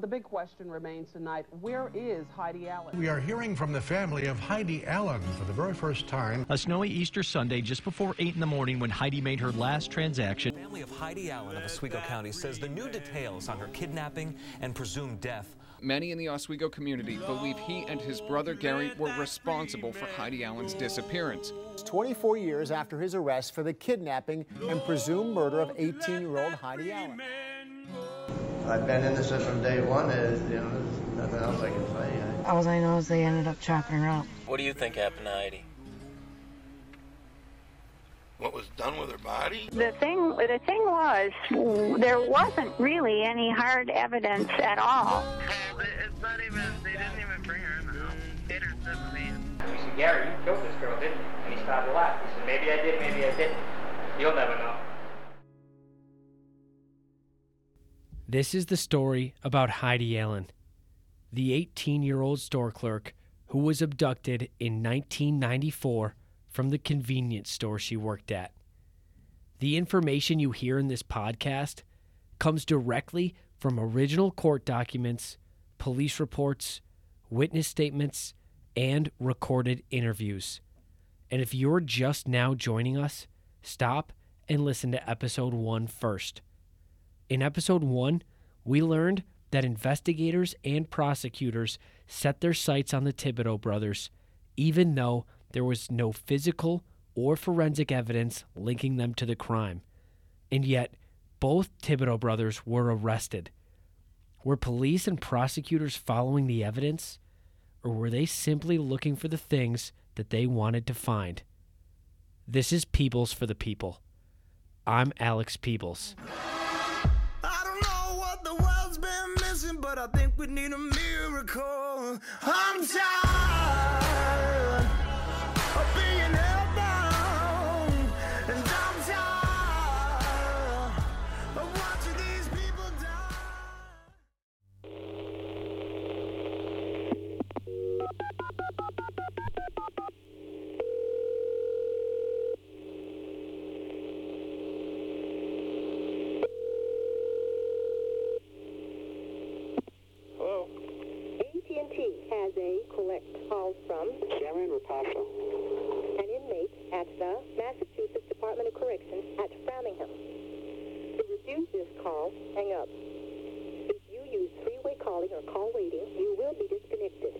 the big question remains tonight, where is Heidi Allen? We are hearing from the family of Heidi Allen for the very first time. A snowy Easter Sunday just before 8 in the morning when Heidi made her last transaction. The family of Heidi Allen of Oswego County says the new details on her kidnapping and presumed death Many in the Oswego community believe he and his brother Gary were responsible for Heidi Allen's disappearance. 24 years after his arrest for the kidnapping and presumed murder of 18 year old Heidi Allen. I've been in innocent from day one. Is, you know, there's nothing else I can say. All I know is they ended up chopping her up. What do you think happened to Heidi? What was done with her body? The thing, the thing was, there wasn't really any hard evidence at all. It's not even. They didn't even bring her in the house. Gator said to me. We said, Gary, you killed this girl, didn't you? And he started to laugh. He said, maybe I did, maybe I didn't. You'll never know. This is the story about Heidi Allen, the 18 year old store clerk who was abducted in 1994 from the convenience store she worked at. The information you hear in this podcast comes directly from original court documents, police reports, witness statements, and recorded interviews. And if you're just now joining us, stop and listen to episode one first. In episode one, we learned that investigators and prosecutors set their sights on the Thibodeau brothers, even though there was no physical or forensic evidence linking them to the crime. And yet, both Thibodeau brothers were arrested. Were police and prosecutors following the evidence, or were they simply looking for the things that they wanted to find? This is Peebles for the People. I'm Alex Peebles. I think we need a miracle. I'm tired. Has collect call from Sharon Rapasso, an inmate at the Massachusetts Department of Corrections at Framingham. To refuse this call, hang up. If you use three-way calling or call waiting, you will be disconnected.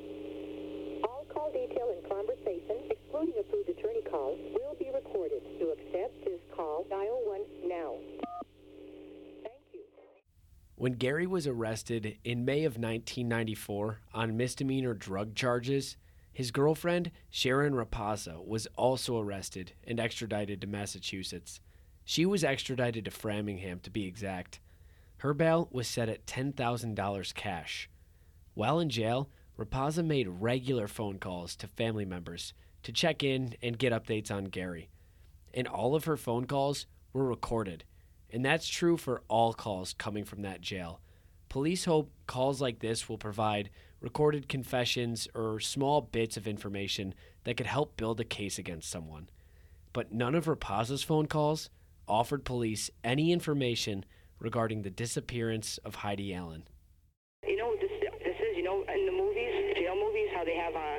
All call detail and conversation, excluding approved attorney calls, will be recorded. To accept this call, dial 1 now. When Gary was arrested in May of 1994 on misdemeanor drug charges, his girlfriend, Sharon Rapaza, was also arrested and extradited to Massachusetts. She was extradited to Framingham, to be exact. Her bail was set at $10,000 cash. While in jail, Rapaza made regular phone calls to family members to check in and get updates on Gary. And all of her phone calls were recorded. And that's true for all calls coming from that jail. Police hope calls like this will provide recorded confessions or small bits of information that could help build a case against someone. But none of Rapaza's phone calls offered police any information regarding the disappearance of Heidi Allen. You know this this is, you know, in the movies, jail movies, how they have uh,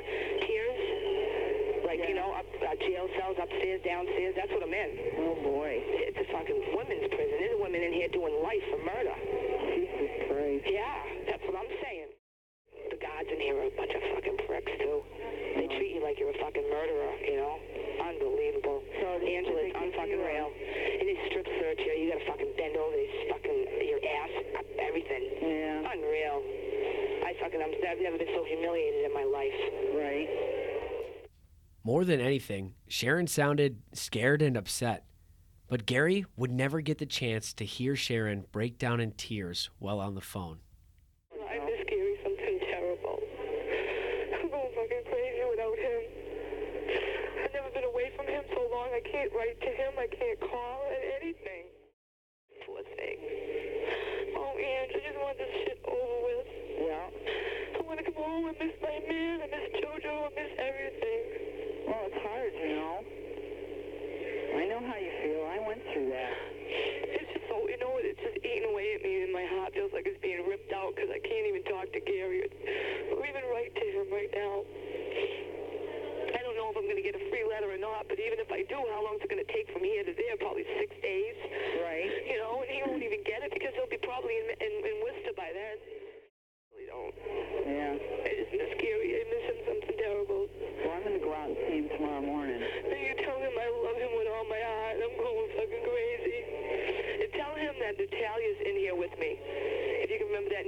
like, you know, up, uh, jail cells upstairs, downstairs, that's what I'm in. Oh, boy. It's a fucking women's prison. There's a women in here doing life for murder. Jesus Christ. Yeah, that's what I'm saying. The guards in here are a bunch of fucking pricks, too. They treat you like you're a fucking murderer, you know? Unbelievable. So Angela's unfucking real. And they strip search you. You gotta fucking bend over this fucking, your ass, everything. Yeah. Unreal. I fucking, I'm, I've never been so humiliated in my life. Right. More than anything, Sharon sounded scared and upset. But Gary would never get the chance to hear Sharon break down in tears while on the phone. I miss Gary something terrible. I'm going fucking crazy without him. I've never been away from him so long. I can't write to him. I can't call and anything. Poor thing. Oh, Ange, I just want this shit over with. Yeah. I want to come home and miss my man. I miss JoJo. I miss everything. Well, it's hard, you know. I know how you feel. I went through that. It's just so, you know, it's just eating away at me and my heart feels like it's being ripped out because I can't even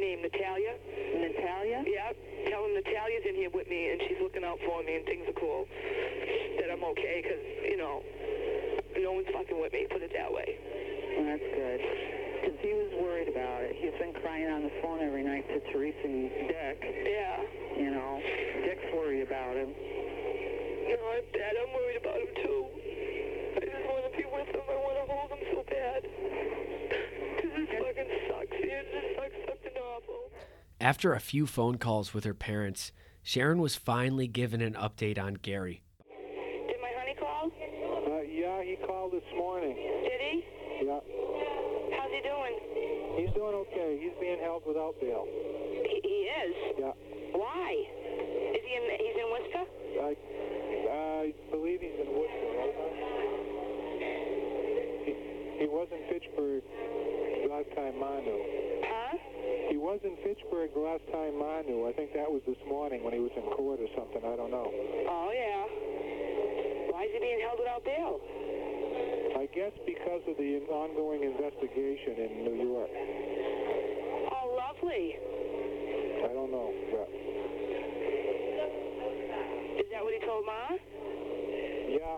name, Natalia. Natalia? Yeah. Tell him Natalia's in here with me, and she's looking out for me, and things are cool. That I'm okay, because, you know, no one's fucking with me, put it that way. Well, that's good. Because he was worried about it. He's been crying on the phone every night to Teresa and Dick. Yeah. You know, Dick's worried about him. No, I'm bad. I'm worried about him, too. I just want to be with him. I want to hold him so bad. Because this fucking sucks. It just sucks something awful. After a few phone calls with her parents, Sharon was finally given an update on Gary. Did my honey call? Uh, yeah, he called this morning. Did he? Yeah. How's he doing? He's doing okay. He's being held without bail. He, he is? Yeah. Why? Is he in, he's in Worcester? I, I believe he's in Worcester, right? He, he was in Fitchburg last time knew. Huh? He was in Fitchburg last time knew. I think that was this morning when he was in court or something. I don't know. Oh, yeah. Why is he being held without bail? I guess because of the ongoing investigation in New York. Oh, lovely. I don't know. But Is that what he told Ma? yeah.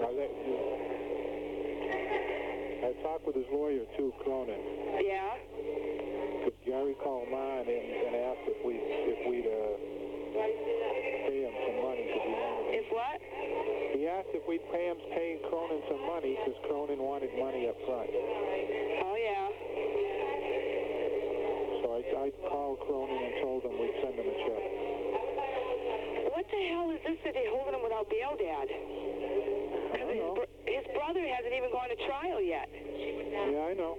I, let, I talked with his lawyer too, Cronin. Yeah. Because Gary called mine and, and asked if we if we'd uh, pay him some money because he wanted. If what? He asked if we'd pay him pay Cronin some money because Cronin wanted money up front. Oh, yeah. So I, I called Cronin and told him we'd send him a check. What the hell is this that they're holding him without bail, Dad? Because his, br- his brother hasn't even gone to trial yet. Yeah, I know.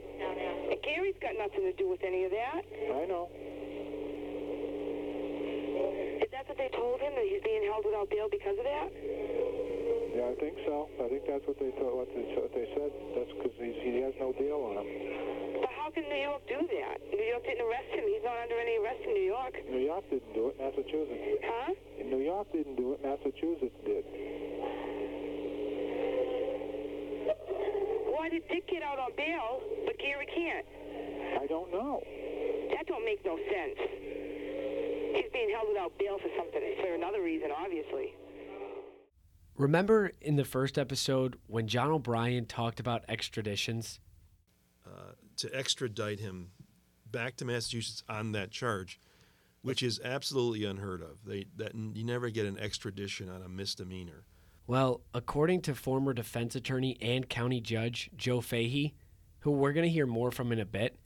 And Gary's got nothing to do with any of that. I know. Is that what they told him, that he's being held without bail because of that? Yeah, I think so. I think that's what they thought. What they, what they said. That's because he has no deal on him. But how can New York do that? New York didn't arrest him. He's not under any arrest in New York. New York didn't do it. Massachusetts did. Huh? New York didn't do it. Massachusetts did. Why did Dick get out on bail, but Gary can't? I don't know. That don't make no sense. He's being held without bail for something, for another reason, obviously. Remember in the first episode when John O'Brien talked about extraditions? uh, to extradite him back to Massachusetts on that charge, which is absolutely unheard of. They that you never get an extradition on a misdemeanor. Well, according to former defense attorney and county judge Joe Fahey, who we're going to hear more from in a bit,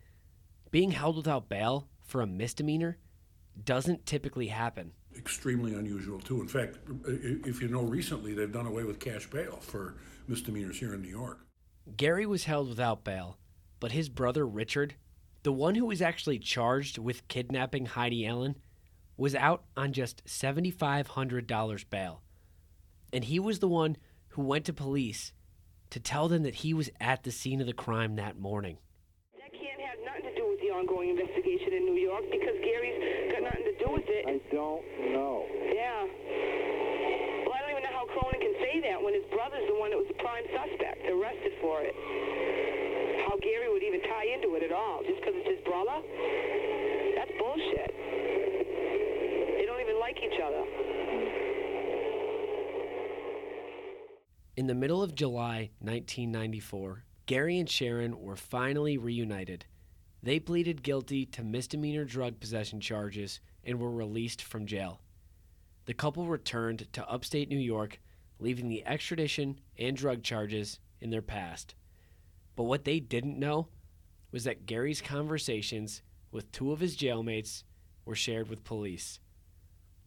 being held without bail for a misdemeanor doesn't typically happen. Extremely unusual, too. In fact, if you know recently, they've done away with cash bail for misdemeanors here in New York. Gary was held without bail, but his brother Richard, the one who was actually charged with kidnapping Heidi Allen, was out on just $7,500 bail. And he was the one who went to police to tell them that he was at the scene of the crime that morning. That can't have nothing to do with the ongoing investigation in New York because Gary's got nothing to do with it. I don't know. Yeah. Well, I don't even know how Cronin can say that when his brother's the one that was the prime suspect, arrested for it. How Gary would even tie into it at all, just because it's his brother? That's bullshit. They don't even like each other. In the middle of July 1994, Gary and Sharon were finally reunited. They pleaded guilty to misdemeanor drug possession charges and were released from jail. The couple returned to upstate New York, leaving the extradition and drug charges in their past. But what they didn't know was that Gary's conversations with two of his jailmates were shared with police.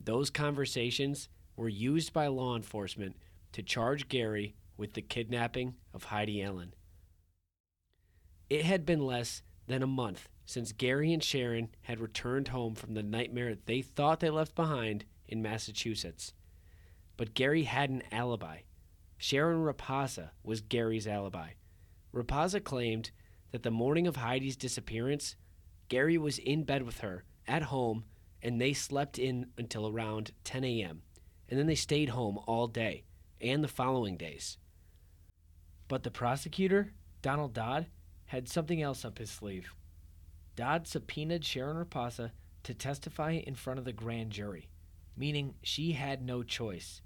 Those conversations were used by law enforcement to charge Gary with the kidnapping of Heidi Allen. It had been less than a month since Gary and Sharon had returned home from the nightmare they thought they left behind in Massachusetts. But Gary had an alibi. Sharon Rapaza was Gary's alibi. Rapaza claimed that the morning of Heidi's disappearance, Gary was in bed with her at home and they slept in until around 10 a.m. and then they stayed home all day and the following days. But the prosecutor, Donald Dodd, had something else up his sleeve. Dodd subpoenaed Sharon Rapaza to testify in front of the grand jury, meaning she had no choice.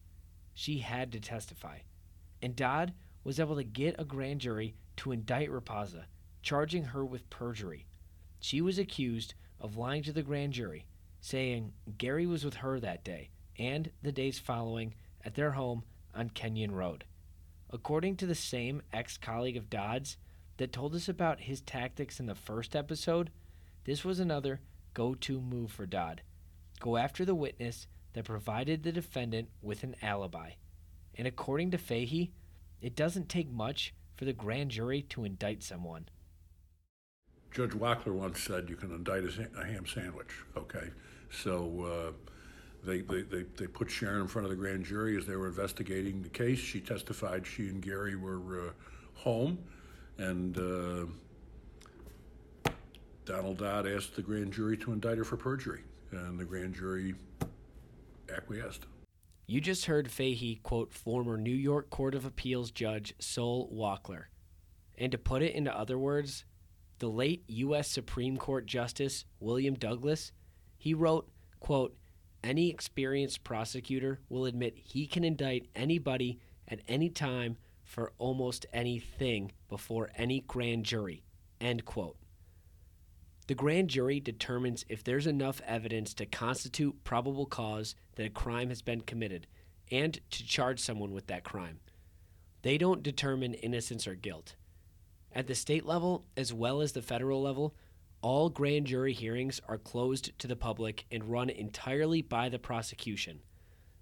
She had to testify. And Dodd was able to get a grand jury to indict Rapaza, charging her with perjury. She was accused of lying to the grand jury, saying Gary was with her that day and the days following at their home on Kenyon Road. According to the same ex colleague of Dodd's that told us about his tactics in the first episode, this was another go to move for Dodd. Go after the witness that provided the defendant with an alibi. And according to Fahey, it doesn't take much for the grand jury to indict someone. Judge Wachtler once said you can indict a, ham sandwich, okay? So uh, they, they, they, they put Sharon in front of the grand jury as they were investigating the case. She testified she and Gary were uh, home, and uh, Donald Dodd asked the grand jury to indict her for perjury, and the grand jury acquiesced. You just heard Fahey quote former New York Court of Appeals Judge Sol Wachtler. And to put it into other words, the late U.S. Supreme Court Justice William Douglas, he wrote, quote, any experienced prosecutor will admit he can indict anybody at any time for almost anything before any grand jury, end quote. The grand jury determines if there's enough evidence to constitute probable cause that a crime has been committed and to charge someone with that crime. They don't determine innocence or guilt. At the state level, as well as the federal level, all grand jury hearings are closed to the public and run entirely by the prosecution.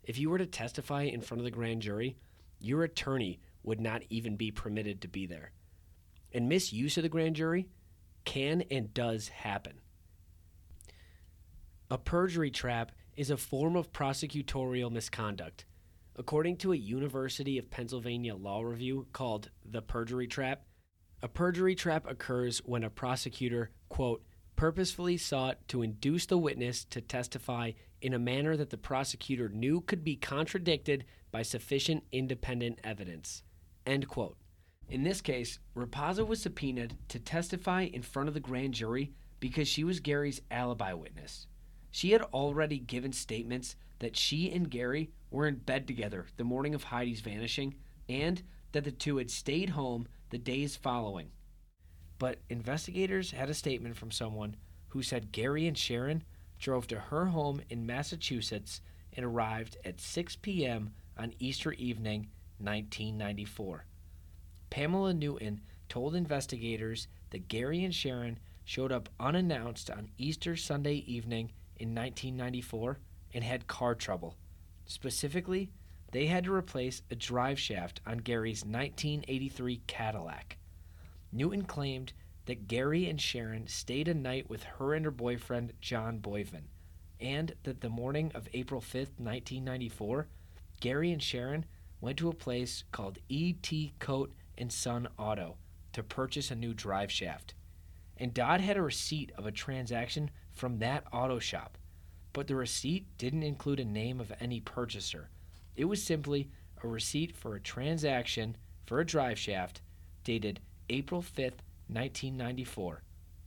If you were to testify in front of the grand jury, your attorney would not even be permitted to be there. And misuse of the grand jury can and does happen. A perjury trap is a form of prosecutorial misconduct. According to a University of Pennsylvania law review called The Perjury Trap, a perjury trap occurs when a prosecutor, quote, purposefully sought to induce the witness to testify in a manner that the prosecutor knew could be contradicted by sufficient independent evidence, end quote. In this case, Rapaza was subpoenaed to testify in front of the grand jury because she was Gary's alibi witness. She had already given statements that she and Gary were in bed together the morning of Heidi's vanishing and that the two had stayed home the days following. But investigators had a statement from someone who said Gary and Sharon drove to her home in Massachusetts and arrived at 6 p.m. on Easter evening, 1994. Pamela Newton told investigators that Gary and Sharon showed up unannounced on Easter Sunday evening in 1994 and had car trouble. Specifically, they had to replace a drive shaft on Gary's 1983 Cadillac. Newton claimed that Gary and Sharon stayed a night with her and her boyfriend, John Boyven, and that the morning of April 5th, 1994, Gary and Sharon went to a place called E.T. Coat and Son Auto to purchase a new drive shaft. And Dodd had a receipt of a transaction from that auto shop, but the receipt didn't include a name of any purchaser. It was simply a receipt for a transaction for a drive shaft dated April 5th, 1994.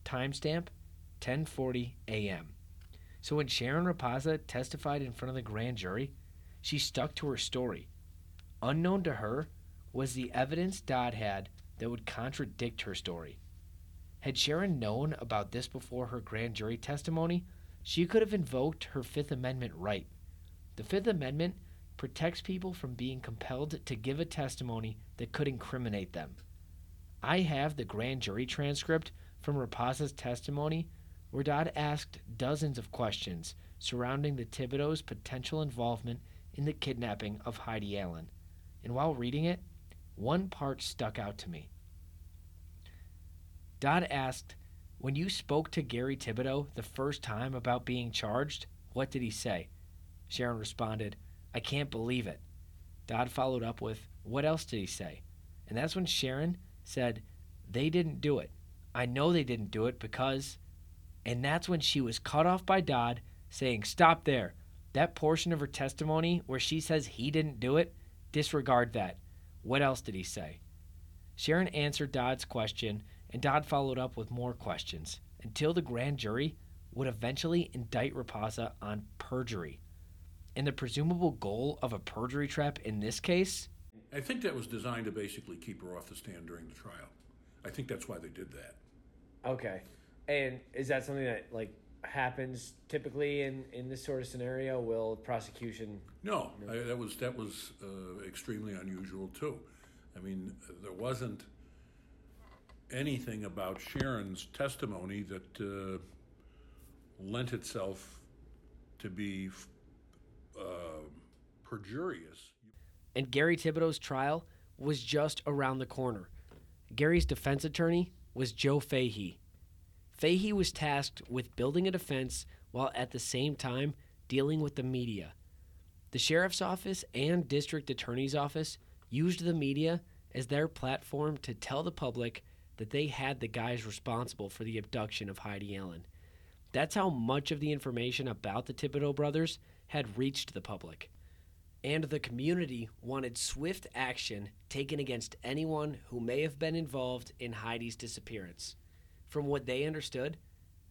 Timestamp 10:40 a.m. So when Sharon Rapaza testified in front of the grand jury, she stuck to her story. Unknown to her was the evidence Dodd had that would contradict her story. Had Sharon known about this before her grand jury testimony, she could have invoked her Fifth Amendment right. The Fifth Amendment protects people from being compelled to give a testimony that could incriminate them. I have the grand jury transcript from Rapaza's testimony where Dodd asked dozens of questions surrounding the Thibodeau's potential involvement in the kidnapping of Heidi Allen. And while reading it, one part stuck out to me. Dodd asked, When you spoke to Gary Thibodeau the first time about being charged, what did he say? Sharon responded, I can't believe it. Dodd followed up with, What else did he say? And that's when Sharon said, They didn't do it. I know they didn't do it because. And that's when she was cut off by Dodd saying, Stop there. That portion of her testimony where she says he didn't do it, disregard that. What else did he say? Sharon answered Dodd's question, and Dodd followed up with more questions. until the grand jury would eventually indict Raposa on perjury. And the presumable goal of a perjury trap in this case? I think that was designed to basically keep her off the stand during the trial. I think that's why they did that. Okay. And is that something that like happens typically in in this sort of scenario? Will prosecution? No, I, that was that was uh, extremely unusual too. I mean, there wasn't anything about Sharon's testimony that uh, lent itself to be uh, perjurious. And Gary Thibodeau's trial was just around the corner. Gary's defense attorney was Joe Fahey. Fahey was tasked with building a defense while at the same time dealing with the media. The sheriff's office and district attorney's office used the media as their platform to tell the public that they had the guys responsible for the abduction of Heidi Allen. That's how much of the information about the Thibodeau brothers had reached the public. And the community wanted swift action taken against anyone who may have been involved in Heidi's disappearance. From what they understood,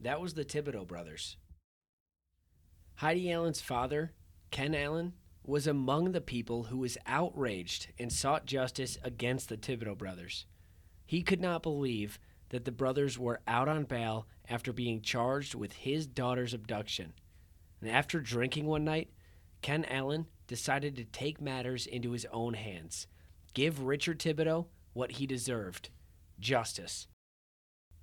that was the Thibodeau brothers. Heidi Allen's father, Ken Allen, was among the people who was outraged and sought justice against the Thibodeau brothers. He could not believe that the brothers were out on bail after being charged with his daughter's abduction. And after drinking one night, Ken Allen decided to take matters into his own hands, give Richard Thibodeau what he deserved justice.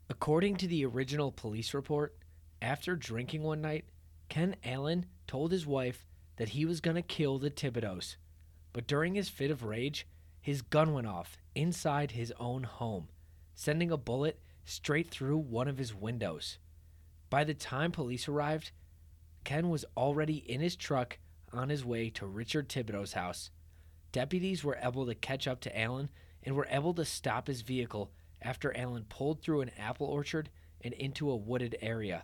According to the original police report, after drinking one night, Ken Allen told his wife that he was going to kill the Thibodeaus. But during his fit of rage, his gun went off inside his own home, sending a bullet straight through one of his windows. By the time police arrived, Ken was already in his truck on his way to Richard Thibodeau's house. Deputies were able to catch up to Allen and were able to stop his vehicle after Allen pulled through an apple orchard and into a wooded area.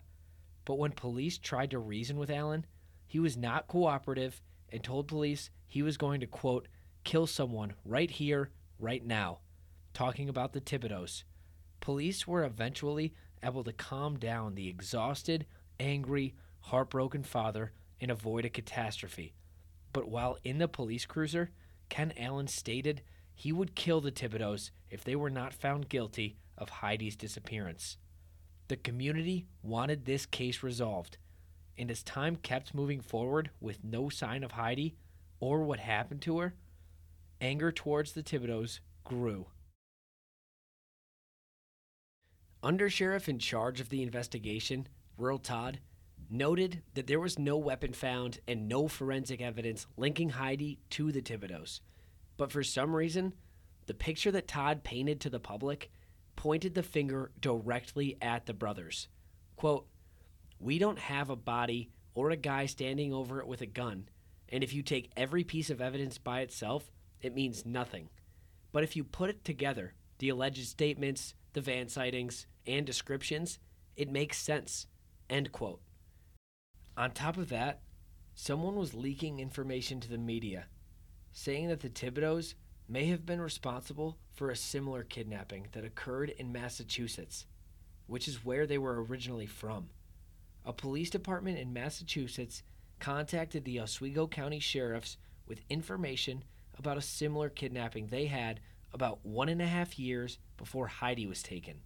But when police tried to reason with Allen, he was not cooperative and told police he was going to, quote, kill someone right here, right now, talking about the Thibodeaus. Police were eventually able to calm down the exhausted, angry, heartbroken father and avoid a catastrophe. But while in the police cruiser, Ken Allen stated he would kill the Thibodeaus if they were not found guilty of Heidi's disappearance. The community wanted this case resolved, and as time kept moving forward with no sign of Heidi or what happened to her, anger towards the Thibodeaus grew. Undersheriff in charge of the investigation, Reuel Todd, noted that there was no weapon found and no forensic evidence linking Heidi to the Thibodeaus. But for some reason, the picture that Todd painted to the public pointed the finger directly at the brothers. Quote, We don't have a body or a guy standing over it with a gun, and if you take every piece of evidence by itself, it means nothing. But if you put it together, the alleged statements, the van sightings, and descriptions, it makes sense. End quote. On top of that, someone was leaking information to the media, saying that the Thibodeaus may have been responsible for a similar kidnapping that occurred in Massachusetts, which is where they were originally from. A police department in Massachusetts contacted the Oswego County sheriffs with information about a similar kidnapping they had about one and a half years before Heidi was taken.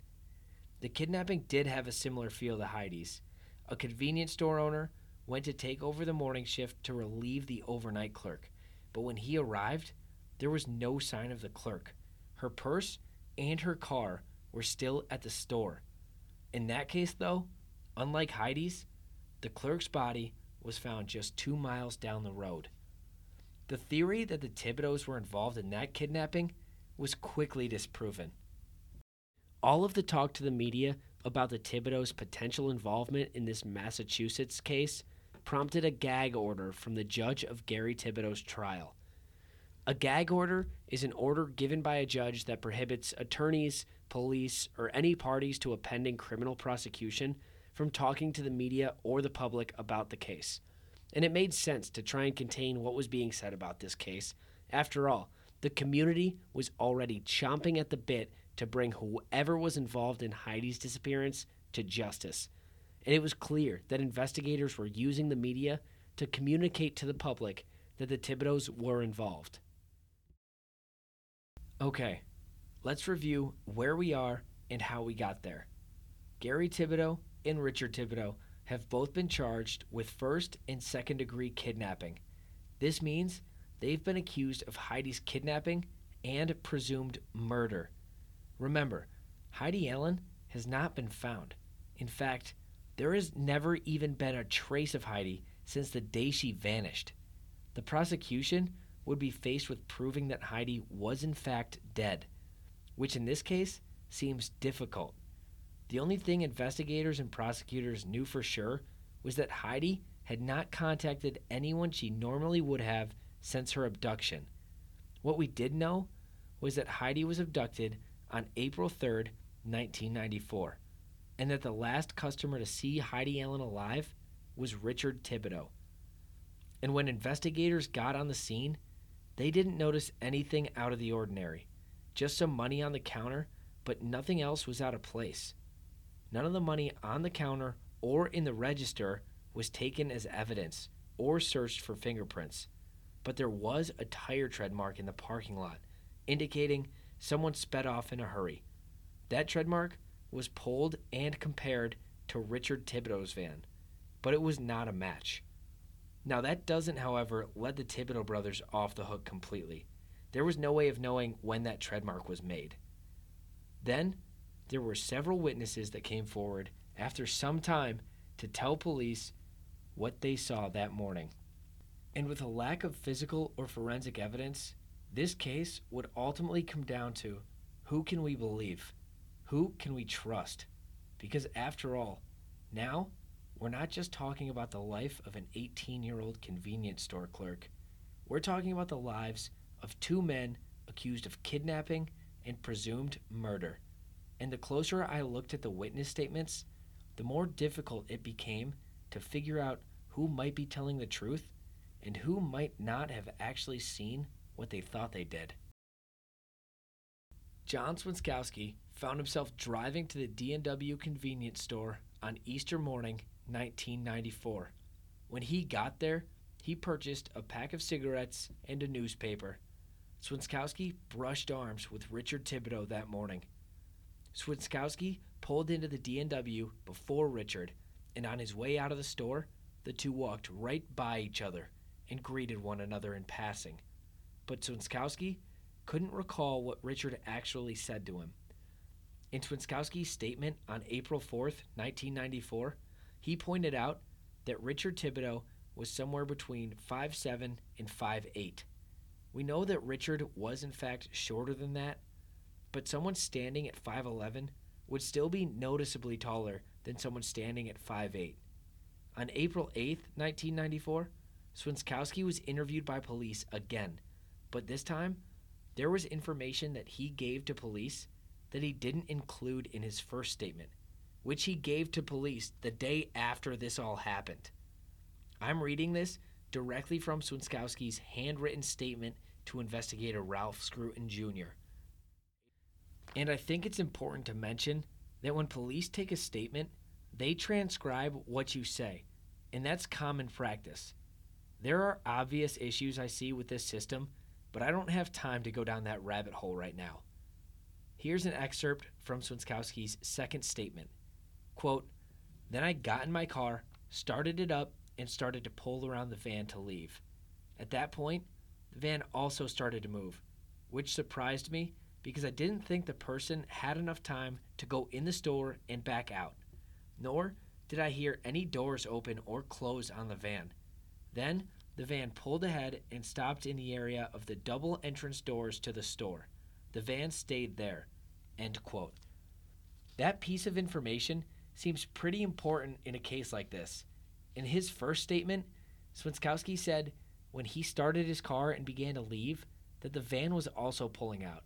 The kidnapping did have a similar feel to Heidi's. A convenience store owner went to take over the morning shift to relieve the overnight clerk, but when he arrived, there was no sign of the clerk. Her purse and her car were still at the store. In that case, though, unlike Heidi's, the clerk's body was found just two miles down the road. The theory that the Thibodeaus were involved in that kidnapping was quickly disproven. All of the talk to the media about the Thibodeaus' potential involvement in this Massachusetts case prompted a gag order from the judge of Gary Thibodeau's trial. A gag order is an order given by a judge that prohibits attorneys, police, or any parties to a pending criminal prosecution from talking to the media or the public about the case. And it made sense to try and contain what was being said about this case. After all, the community was already chomping at the bit to bring whoever was involved in Heidi's disappearance to justice. And it was clear that investigators were using the media to communicate to the public that the Thibodeaus were involved. Okay, let's review where we are and how we got there. Gary Thibodeau and Richard Thibodeau have both been charged with first and second degree kidnapping. This means they've been accused of Heidi's kidnapping and presumed murder. Remember, Heidi Allen has not been found. In fact, there has never even been a trace of Heidi since the day she vanished. The prosecution would be faced with proving that Heidi was in fact dead, which in this case seems difficult. The only thing investigators and prosecutors knew for sure was that Heidi had not contacted anyone she normally would have since her abduction. What we did know was that Heidi was abducted on April 3rd, 1994, and that the last customer to see Heidi Allen alive was Richard Thibodeau. And when investigators got on the scene, they didn't notice anything out of the ordinary. Just some money on the counter, but nothing else was out of place. None of the money on the counter or in the register was taken as evidence or searched for fingerprints, but there was a tire tread mark in the parking lot, indicating someone sped off in a hurry. That tread mark was pulled and compared to Richard Thibodeau's van, but it was not a match. Now, that doesn't, however, let the Thibodeau brothers off the hook completely. There was no way of knowing when that tread mark was made. Then, there were several witnesses that came forward after some time to tell police what they saw that morning. And with a lack of physical or forensic evidence, this case would ultimately come down to who can we believe? Who can we trust? Because after all, now we're not just talking about the life of an 18 year old convenience store clerk. We're talking about the lives of two men accused of kidnapping and presumed murder. And the closer I looked at the witness statements, the more difficult it became to figure out who might be telling the truth and who might not have actually seen what they thought they did. John Swinskowski found himself driving to the D&W convenience store on Easter morning 1994. When he got there, he purchased a pack of cigarettes and a newspaper. Swinskowski brushed arms with Richard Thibodeau that morning. Swinskowski pulled into the D&W before Richard, and on his way out of the store, the two walked right by each other and greeted one another in passing. But Swinskowski couldn't recall what Richard actually said to him. In Swinskowski's statement on April 4th, 1994, he pointed out that Richard Thibodeau was somewhere between 5'7 and 5'8. We know that Richard was in fact shorter than that, but someone standing at 5'11 would still be noticeably taller than someone standing at 5'8. On April 8th, 1994, Swinskowski was interviewed by police again, but this time there was information that he gave to police that he didn't include in his first statement, which he gave to police the day after this all happened. I'm reading this directly from Swinskowski's handwritten statement to investigator Ralph Scruton Jr. And I think it's important to mention that when police take a statement, they transcribe what you say, and that's common practice. There are obvious issues I see with this system, but I don't have time to go down that rabbit hole right now. Here's an excerpt from Swinskowski's second statement. Quote, Then I got in my car, started it up, and started to pull around the van to leave. At that point, the van also started to move, which surprised me because I didn't think the person had enough time to go in the store and back out. Nor did I hear any doors open or close on the van. Then the van pulled ahead and stopped in the area of the double entrance doors to the store. The van stayed there. End quote. That piece of information seems pretty important in a case like this. In his first statement, Swinskowski said when he started his car and began to leave that the van was also pulling out.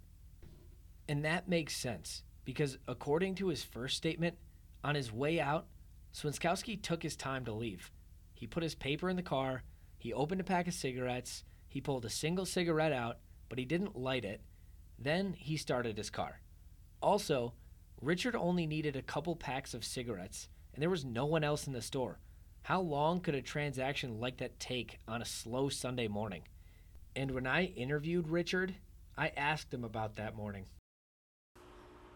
And that makes sense because, according to his first statement, on his way out, Swinskowski took his time to leave. He put his paper in the car, he opened a pack of cigarettes, he pulled a single cigarette out, but he didn't light it. Then he started his car. Also, Richard only needed a couple packs of cigarettes, and there was no one else in the store. How long could a transaction like that take on a slow Sunday morning? And when I interviewed Richard, I asked him about that morning.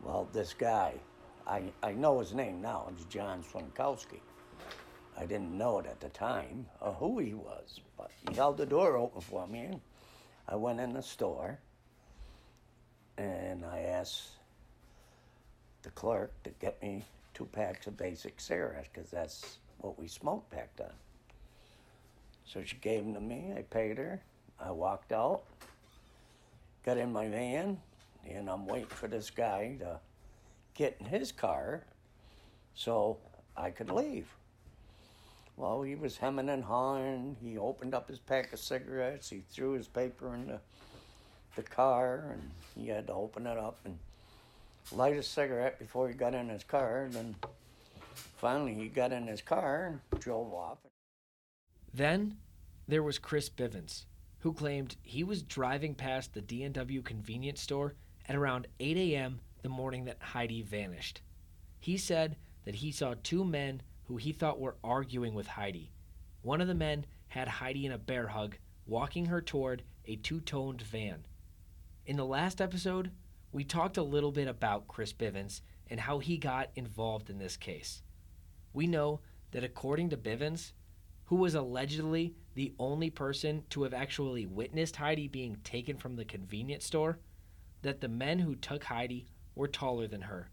Well, this guy, I, I know his name now. It's John Swankowski. I didn't know it at the time or who he was, but he held the door open for me. And I went in the store and I asked the clerk to get me two packs of basic cigarettes because that's what we smoked back then. So she gave them to me. I paid her. I walked out, got in my van, and I'm waiting for this guy to get in his car so I could leave. Well, he was hemming and hawing. He opened up his pack of cigarettes. He threw his paper in the, the car, and he had to open it up and light a cigarette before he got in his car. Then finally, he got in his car and drove off. Then there was Chris Bivens, who claimed he was driving past the D&W convenience store at around 8 a.m. the morning that Heidi vanished. He said that he saw two men who he thought were arguing with Heidi. One of the men had Heidi in a bear hug, walking her toward a two toned van. In the last episode, we talked a little bit about Chris Bivens and how he got involved in this case. We know that according to Bivens, who was allegedly the only person to have actually witnessed Heidi being taken from the convenience store, that the men who took Heidi were taller than her.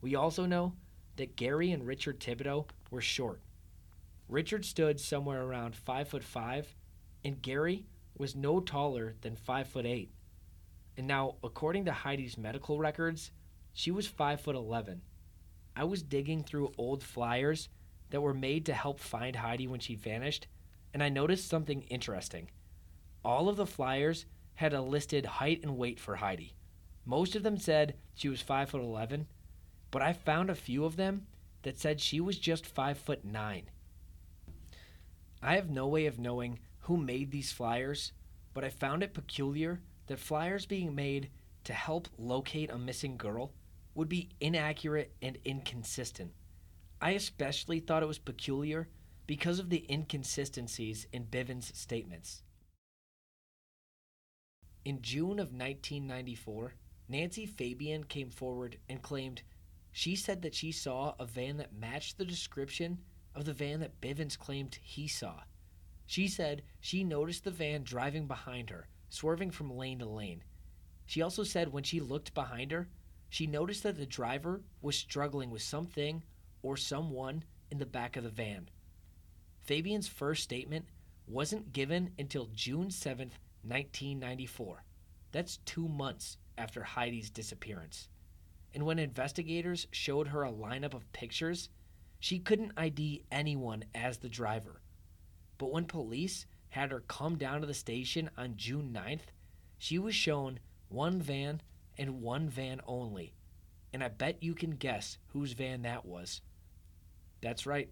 We also know that Gary and Richard Thibodeau were short. Richard stood somewhere around five foot five, and Gary was no taller than five foot eight. And now, according to Heidi's medical records, she was five foot eleven. I was digging through old flyers that were made to help find Heidi when she vanished, and I noticed something interesting. All of the flyers had a listed height and weight for Heidi. Most of them said she was five foot eleven, but I found a few of them that said she was just five foot nine. I have no way of knowing who made these flyers, but I found it peculiar that flyers being made to help locate a missing girl would be inaccurate and inconsistent. I especially thought it was peculiar because of the inconsistencies in Bivens' statements. In June of 1994, Nancy Fabian came forward and claimed she said that she saw a van that matched the description of the van that Bivens claimed he saw. She said she noticed the van driving behind her, swerving from lane to lane. She also said when she looked behind her, she noticed that the driver was struggling with something or someone in the back of the van. Fabian's first statement wasn't given until June 7th, 1994. That's two months after Heidi's disappearance. And when investigators showed her a lineup of pictures, she couldn't ID anyone as the driver. But when police had her come down to the station on June 9th, she was shown one van and one van only. And I bet you can guess whose van that was. That's right,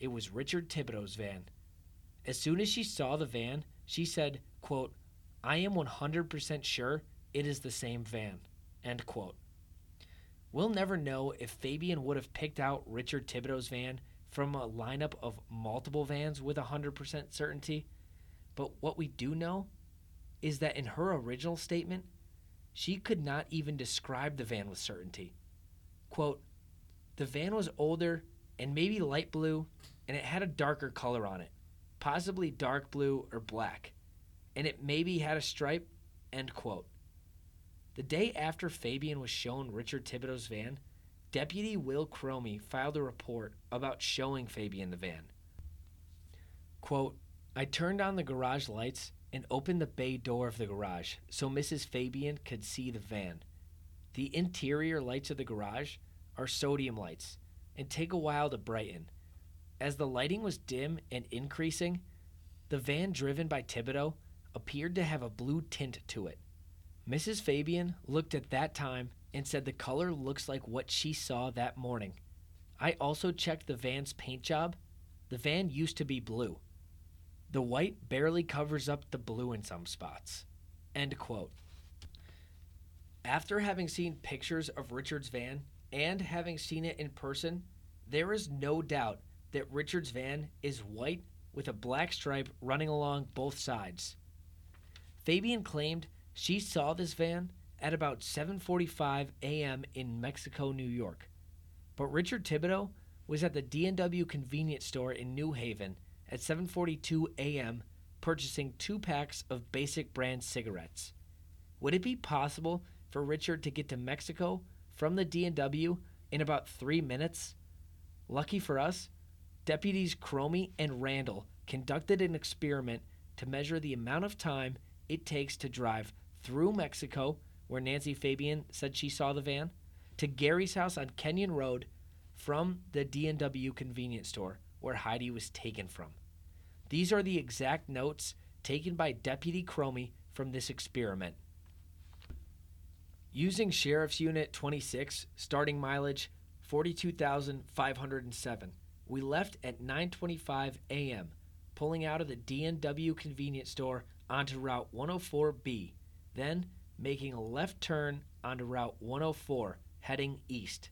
it was Richard Thibodeau's van. As soon as she saw the van, she said, quote, I am 100% sure it is the same van, end quote. We'll never know if Fabian would have picked out Richard Thibodeau's van from a lineup of multiple vans with 100% certainty, but what we do know is that in her original statement, she could not even describe the van with certainty. Quote, the van was older and maybe light blue, and it had a darker color on it, possibly dark blue or black, and it maybe had a stripe, end quote. The day after Fabian was shown Richard Thibodeau's van, Deputy Will Cromie filed a report about showing Fabian the van. Quote, I turned on the garage lights and opened the bay door of the garage so Mrs. Fabian could see the van. The interior lights of the garage are sodium lights and take a while to brighten. As the lighting was dim and increasing, the van driven by Thibodeau appeared to have a blue tint to it. Mrs. Fabian looked at that time and said the color looks like what she saw that morning. I also checked the van's paint job. The van used to be blue. The white barely covers up the blue in some spots. End quote. After having seen pictures of Richard's van and having seen it in person, there is no doubt that Richard's van is white with a black stripe running along both sides. Fabian claimed she saw this van at about 7:45 a.m. in Mexico, New York. But Richard Thibodeau was at the D&W convenience store in New Haven at 7:42 a.m. purchasing 2 packs of basic brand cigarettes. Would it be possible for Richard to get to Mexico from the D&W in about 3 minutes? Lucky for us, deputies Cromie and Randall conducted an experiment to measure the amount of time it takes to drive through Mexico, where Nancy Fabian said she saw the van, to Gary's house on Kenyon Road from the D&W convenience store where Heidi was taken from. These are the exact notes taken by Deputy Cromie from this experiment. Using Sheriff's Unit 26, starting mileage 42,507. We left at 9:25 a.m., pulling out of the D&W convenience store onto Route 104B, then making a left turn onto Route 104 heading east.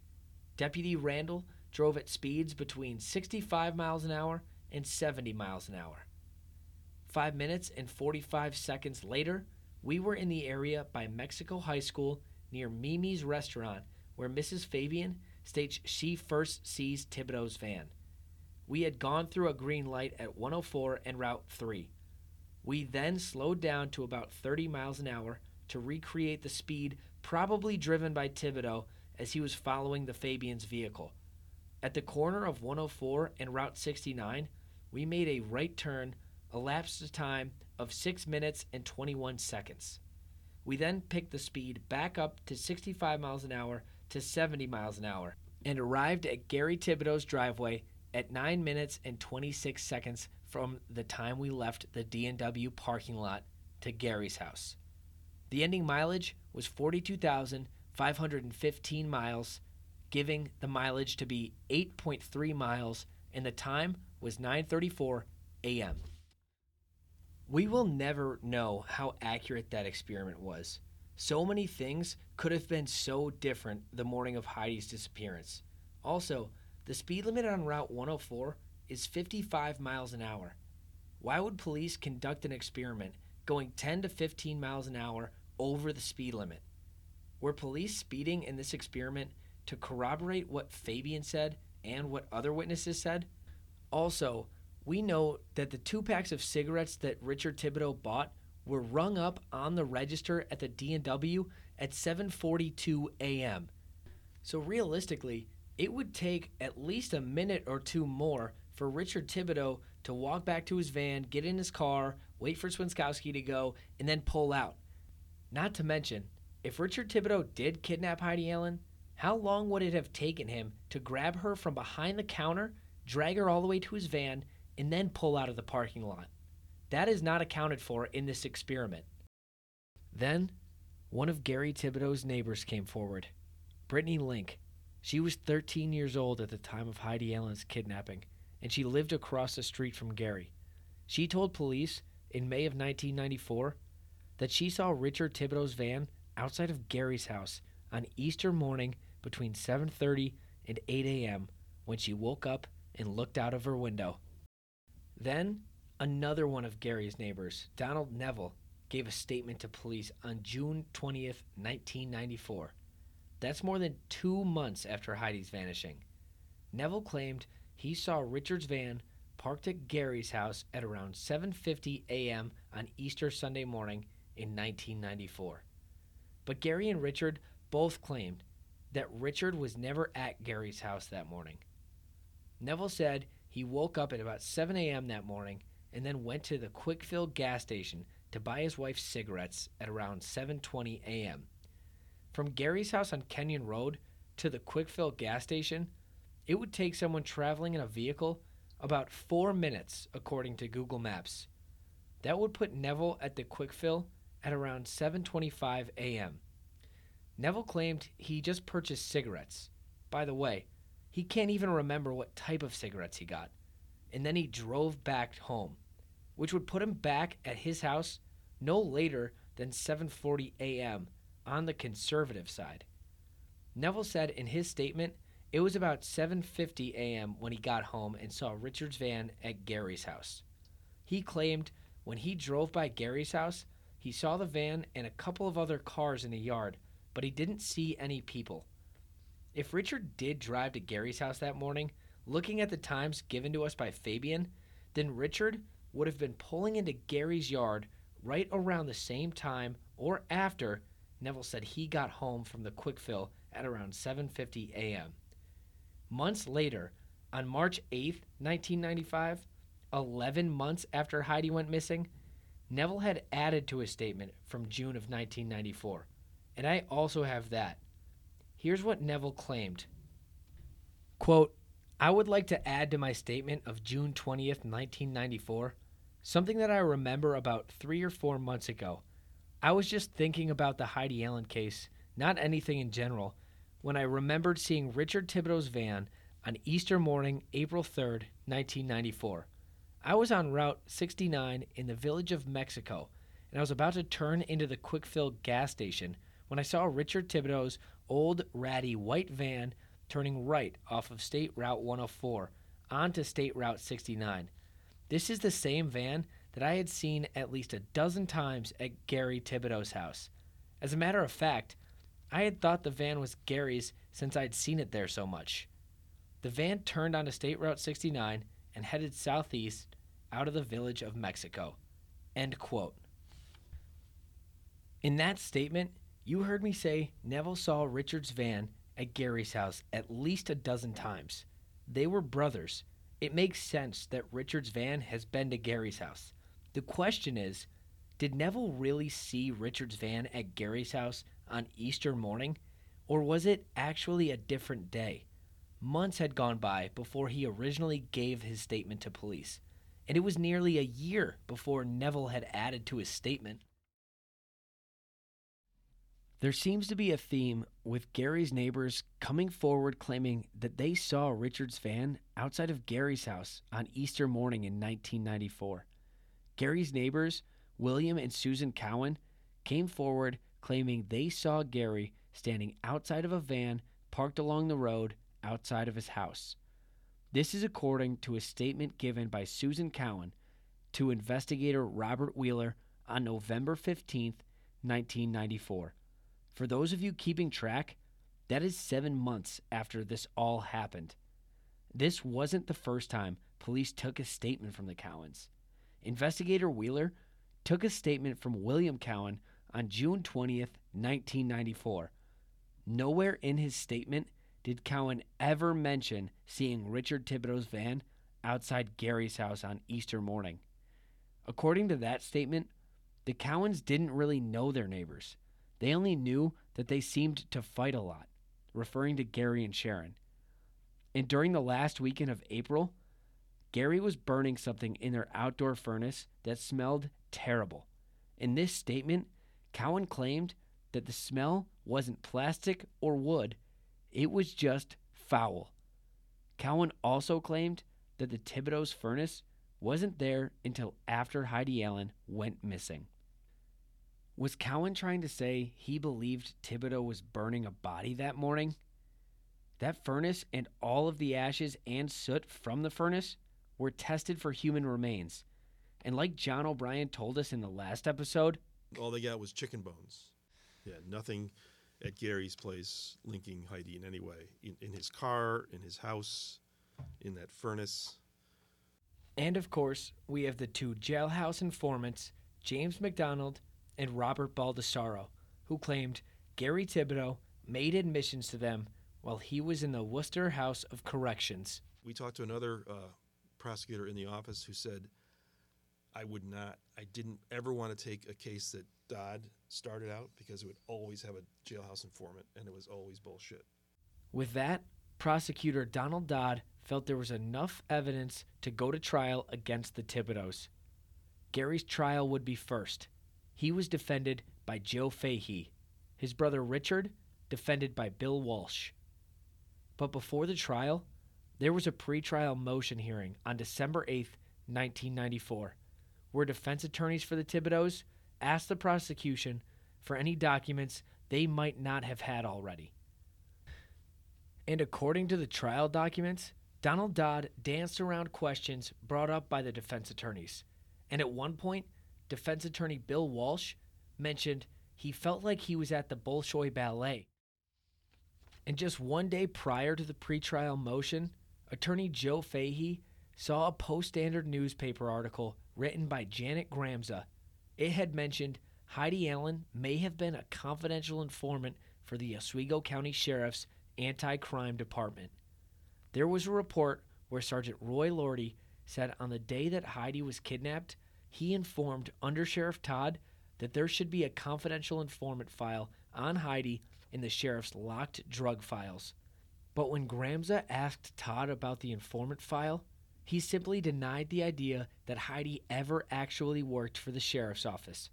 Deputy Randall drove at speeds between 65 miles an hour and 70 miles an hour. 5 minutes and 45 seconds later, we were in the area by Mexico High School near Mimi's restaurant where Mrs. Fabian states she first sees Thibodeau's van. We had gone through a green light at 104 and Route 3. We then slowed down to about 30 miles an hour to recreate the speed probably driven by Thibodeau as he was following the Fabian's vehicle. At the corner of 104 and Route 69, we made a right turn, elapsed time of 6 minutes and 21 seconds. We then picked the speed back up to 65 miles an hour to 70 miles an hour and arrived at Gary Thibodeau's driveway at 9 minutes and 26 seconds from the time we left the D&W parking lot to Gary's house. The ending mileage was 42,515 miles, giving the mileage to be 8.3 miles and the time was 9:34 a.m. We will never know how accurate that experiment was. So many things could have been so different the morning of Heidi's disappearance. Also, the speed limit on Route 104 is 55 miles an hour. Why would police conduct an experiment going 10 to 15 miles an hour over the speed limit? Were police speeding in this experiment to corroborate what Fabian said and what other witnesses said? Also, we know that the two packs of cigarettes that Richard Thibodeau bought were rung up on the register at the D&W at 7:42 a.m. So realistically, it would take at least a minute or two more for Richard Thibodeau to walk back to his van, get in his car, wait for Swinskowski to go, and then pull out. Not to mention, if Richard Thibodeau did kidnap Heidi Allen, how long would it have taken him to grab her from behind the counter, drag her all the way to his van, and then pull out of the parking lot? That is not accounted for in this experiment. Then, one of Gary Thibodeau's neighbors came forward, Brittany Link. She was 13 years old at the time of Heidi Allen's kidnapping, and she lived across the street from Gary. She told police in May of 1994 that she saw Richard Thibodeau's van outside of Gary's house on Easter morning between 7:30 and 8 a.m. when she woke up and looked out of her window. Then, another one of Gary's neighbors, Donald Neville, gave a statement to police on June 20th, 1994. That's more than 2 months after Heidi's vanishing. Neville claimed he saw Richard's van parked at Gary's house at around 7:50 a.m. on Easter Sunday morning in 1994. But Gary and Richard both claimed that Richard was never at Gary's house that morning. Neville said he woke up at about 7 a.m. that morning and then went to the Quickfill gas station to buy his wife cigarettes at around 7:20 a.m. From Gary's house on Kenyon Road to the Quickfill gas station, it would take someone traveling in a vehicle about 4 minutes according to Google Maps. That would put Neville at the Quickfill at around 7:25 a.m. Neville claimed he just purchased cigarettes. By the way, he can't even remember what type of cigarettes he got. And then he drove back home, which would put him back at his house no later than 7:40 a.m. on the conservative side. Neville said in his statement it was about 7:50 a.m. when he got home and saw Richard's van at Gary's house. He claimed when he drove by Gary's house, he saw the van and a couple of other cars in the yard, but he didn't see any people. If Richard did drive to Gary's house that morning, looking at the times given to us by Fabian, then Richard would have been pulling into Gary's yard right around the same time or after Neville said he got home from the quick fill at around 7:50 a.m. Months later, on March 8, 1995, 11 months after Heidi went missing, Neville had added to his statement from June of 1994. And I also have that. Here's what Neville claimed. Quote, I would like to add to my statement of June 20th, 1994, something that I remember about three or four months ago. I was just thinking about the Heidi Allen case, not anything in general, when I remembered seeing Richard Thibodeau's van on Easter morning, April 3rd, 1994. I was on Route 69 in the village of Mexico, and I was about to turn into the quick fill gas station when I saw Richard Thibodeau's old, ratty white van turning right off of State Route 104 onto State Route 69. This is the same van that I had seen at least a dozen times at Gary Thibodeau's house. As a matter of fact, I had thought the van was Gary's since I'd seen it there so much. The van turned onto State Route 69 and headed southeast out of the village of Mexico. End quote. In that statement, you heard me say Neville saw Richard's van at Gary's house at least a dozen times. They were brothers. It makes sense that Richard's van has been to Gary's house. The question is did Neville really see Richard's van at Gary's house on Easter morning, or was it actually a different day? Months had gone by before he originally gave his statement to police, and it was nearly a year before Neville had added to his statement. There seems to be a theme with Gary's neighbors coming forward claiming that they saw Richard's van outside of Gary's house on Easter morning in 1994. Gary's neighbors, William and Susan Cowan, came forward claiming they saw Gary standing outside of a van parked along the road outside of his house. This is according to a statement given by Susan Cowan to investigator Robert Wheeler on November 15, 1994. For those of you keeping track, that is seven months after this all happened. This wasn't the first time police took a statement from the Cowans. Investigator Wheeler took a statement from William Cowan on June 20th, 1994. Nowhere in his statement did Cowan ever mention seeing Richard Thibodeau's van outside Gary's house on Easter morning. According to that statement, the Cowans didn't really know their neighbors. They only knew that they seemed to fight a lot, referring to Gary and Sharon. And during the last weekend of April, Gary was burning something in their outdoor furnace that smelled terrible. In this statement, Cowan claimed that the smell wasn't plastic or wood, it was just foul. Cowan also claimed that the Thibodeau's furnace wasn't there until after Heidi Allen went missing. Was Cowan trying to say he believed Thibodeau was burning a body that morning? That furnace and all of the ashes and soot from the furnace were tested for human remains. And like John O'Brien told us in the last episode, all they got was chicken bones. Yeah, nothing at Gary's place linking Heidi in any way. In, in his car, in his house, in that furnace. And of course, we have the two jailhouse informants, James McDonald and Robert Baldessaro, who claimed Gary Thibodeau made admissions to them while he was in the Worcester House of Corrections. We talked to another uh, prosecutor in the office who said, I would not, I didn't ever want to take a case that Dodd started out because it would always have a jailhouse informant and it was always bullshit. With that, prosecutor Donald Dodd felt there was enough evidence to go to trial against the Thibodeaus. Gary's trial would be first. He was defended by Joe Fahey. His brother Richard, defended by Bill Walsh. But before the trial, there was a pretrial motion hearing on December 8, 1994, where defense attorneys for the Thibodeaus asked the prosecution for any documents they might not have had already. And according to the trial documents, Donald Dodd danced around questions brought up by the defense attorneys. And at one point, defense attorney Bill Walsh mentioned he felt like he was at the Bolshoi Ballet. And just one day prior to the pretrial motion, attorney Joe Fahey saw a Post Standard newspaper article written by Janet Gramza. It had mentioned Heidi Allen may have been a confidential informant for the Oswego County Sheriff's anti crime department. There was a report where Sergeant Roy Lordy said on the day that Heidi was kidnapped, he informed Undersheriff Todd that there should be a confidential informant file on Heidi in the sheriff's locked drug files. But when Gramza asked Todd about the informant file, he simply denied the idea that Heidi ever actually worked for the sheriff's office.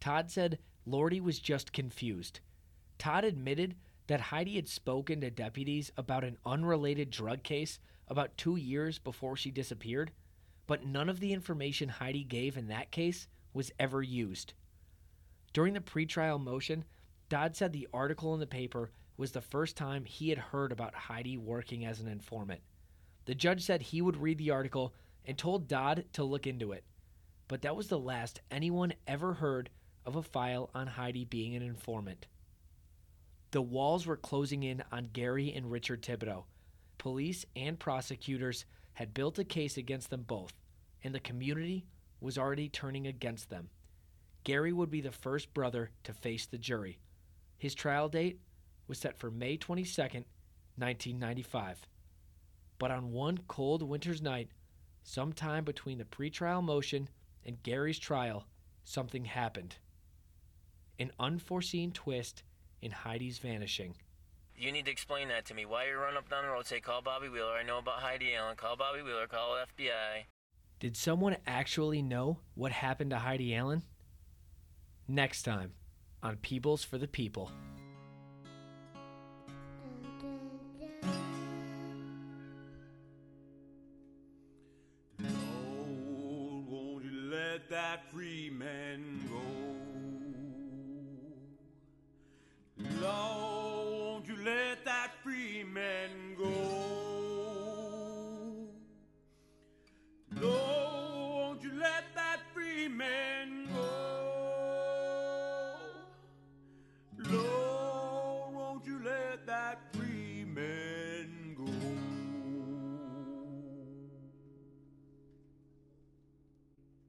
Todd said Lordy was just confused. Todd admitted that Heidi had spoken to deputies about an unrelated drug case about two years before she disappeared, but none of the information Heidi gave in that case was ever used. During the pretrial motion, Dodd said the article in the paper was the first time he had heard about Heidi working as an informant. The judge said he would read the article and told Dodd to look into it. But that was the last anyone ever heard of a file on Heidi being an informant. The walls were closing in on Gary and Richard Thibodeau. Police and prosecutors had built a case against them both, and the community was already turning against them. Gary would be the first brother to face the jury. His trial date was set for May 22, 1995. But on one cold winter's night, sometime between the pretrial motion and Gary's trial, something happened. An unforeseen twist in Heidi's vanishing. You need to explain that to me. Why you run up down the road, say, call Bobby Wheeler. I know about Heidi Allen. Call Bobby Wheeler. Call FBI. Did someone actually know what happened to Heidi Allen? Next time on Peebles for the People.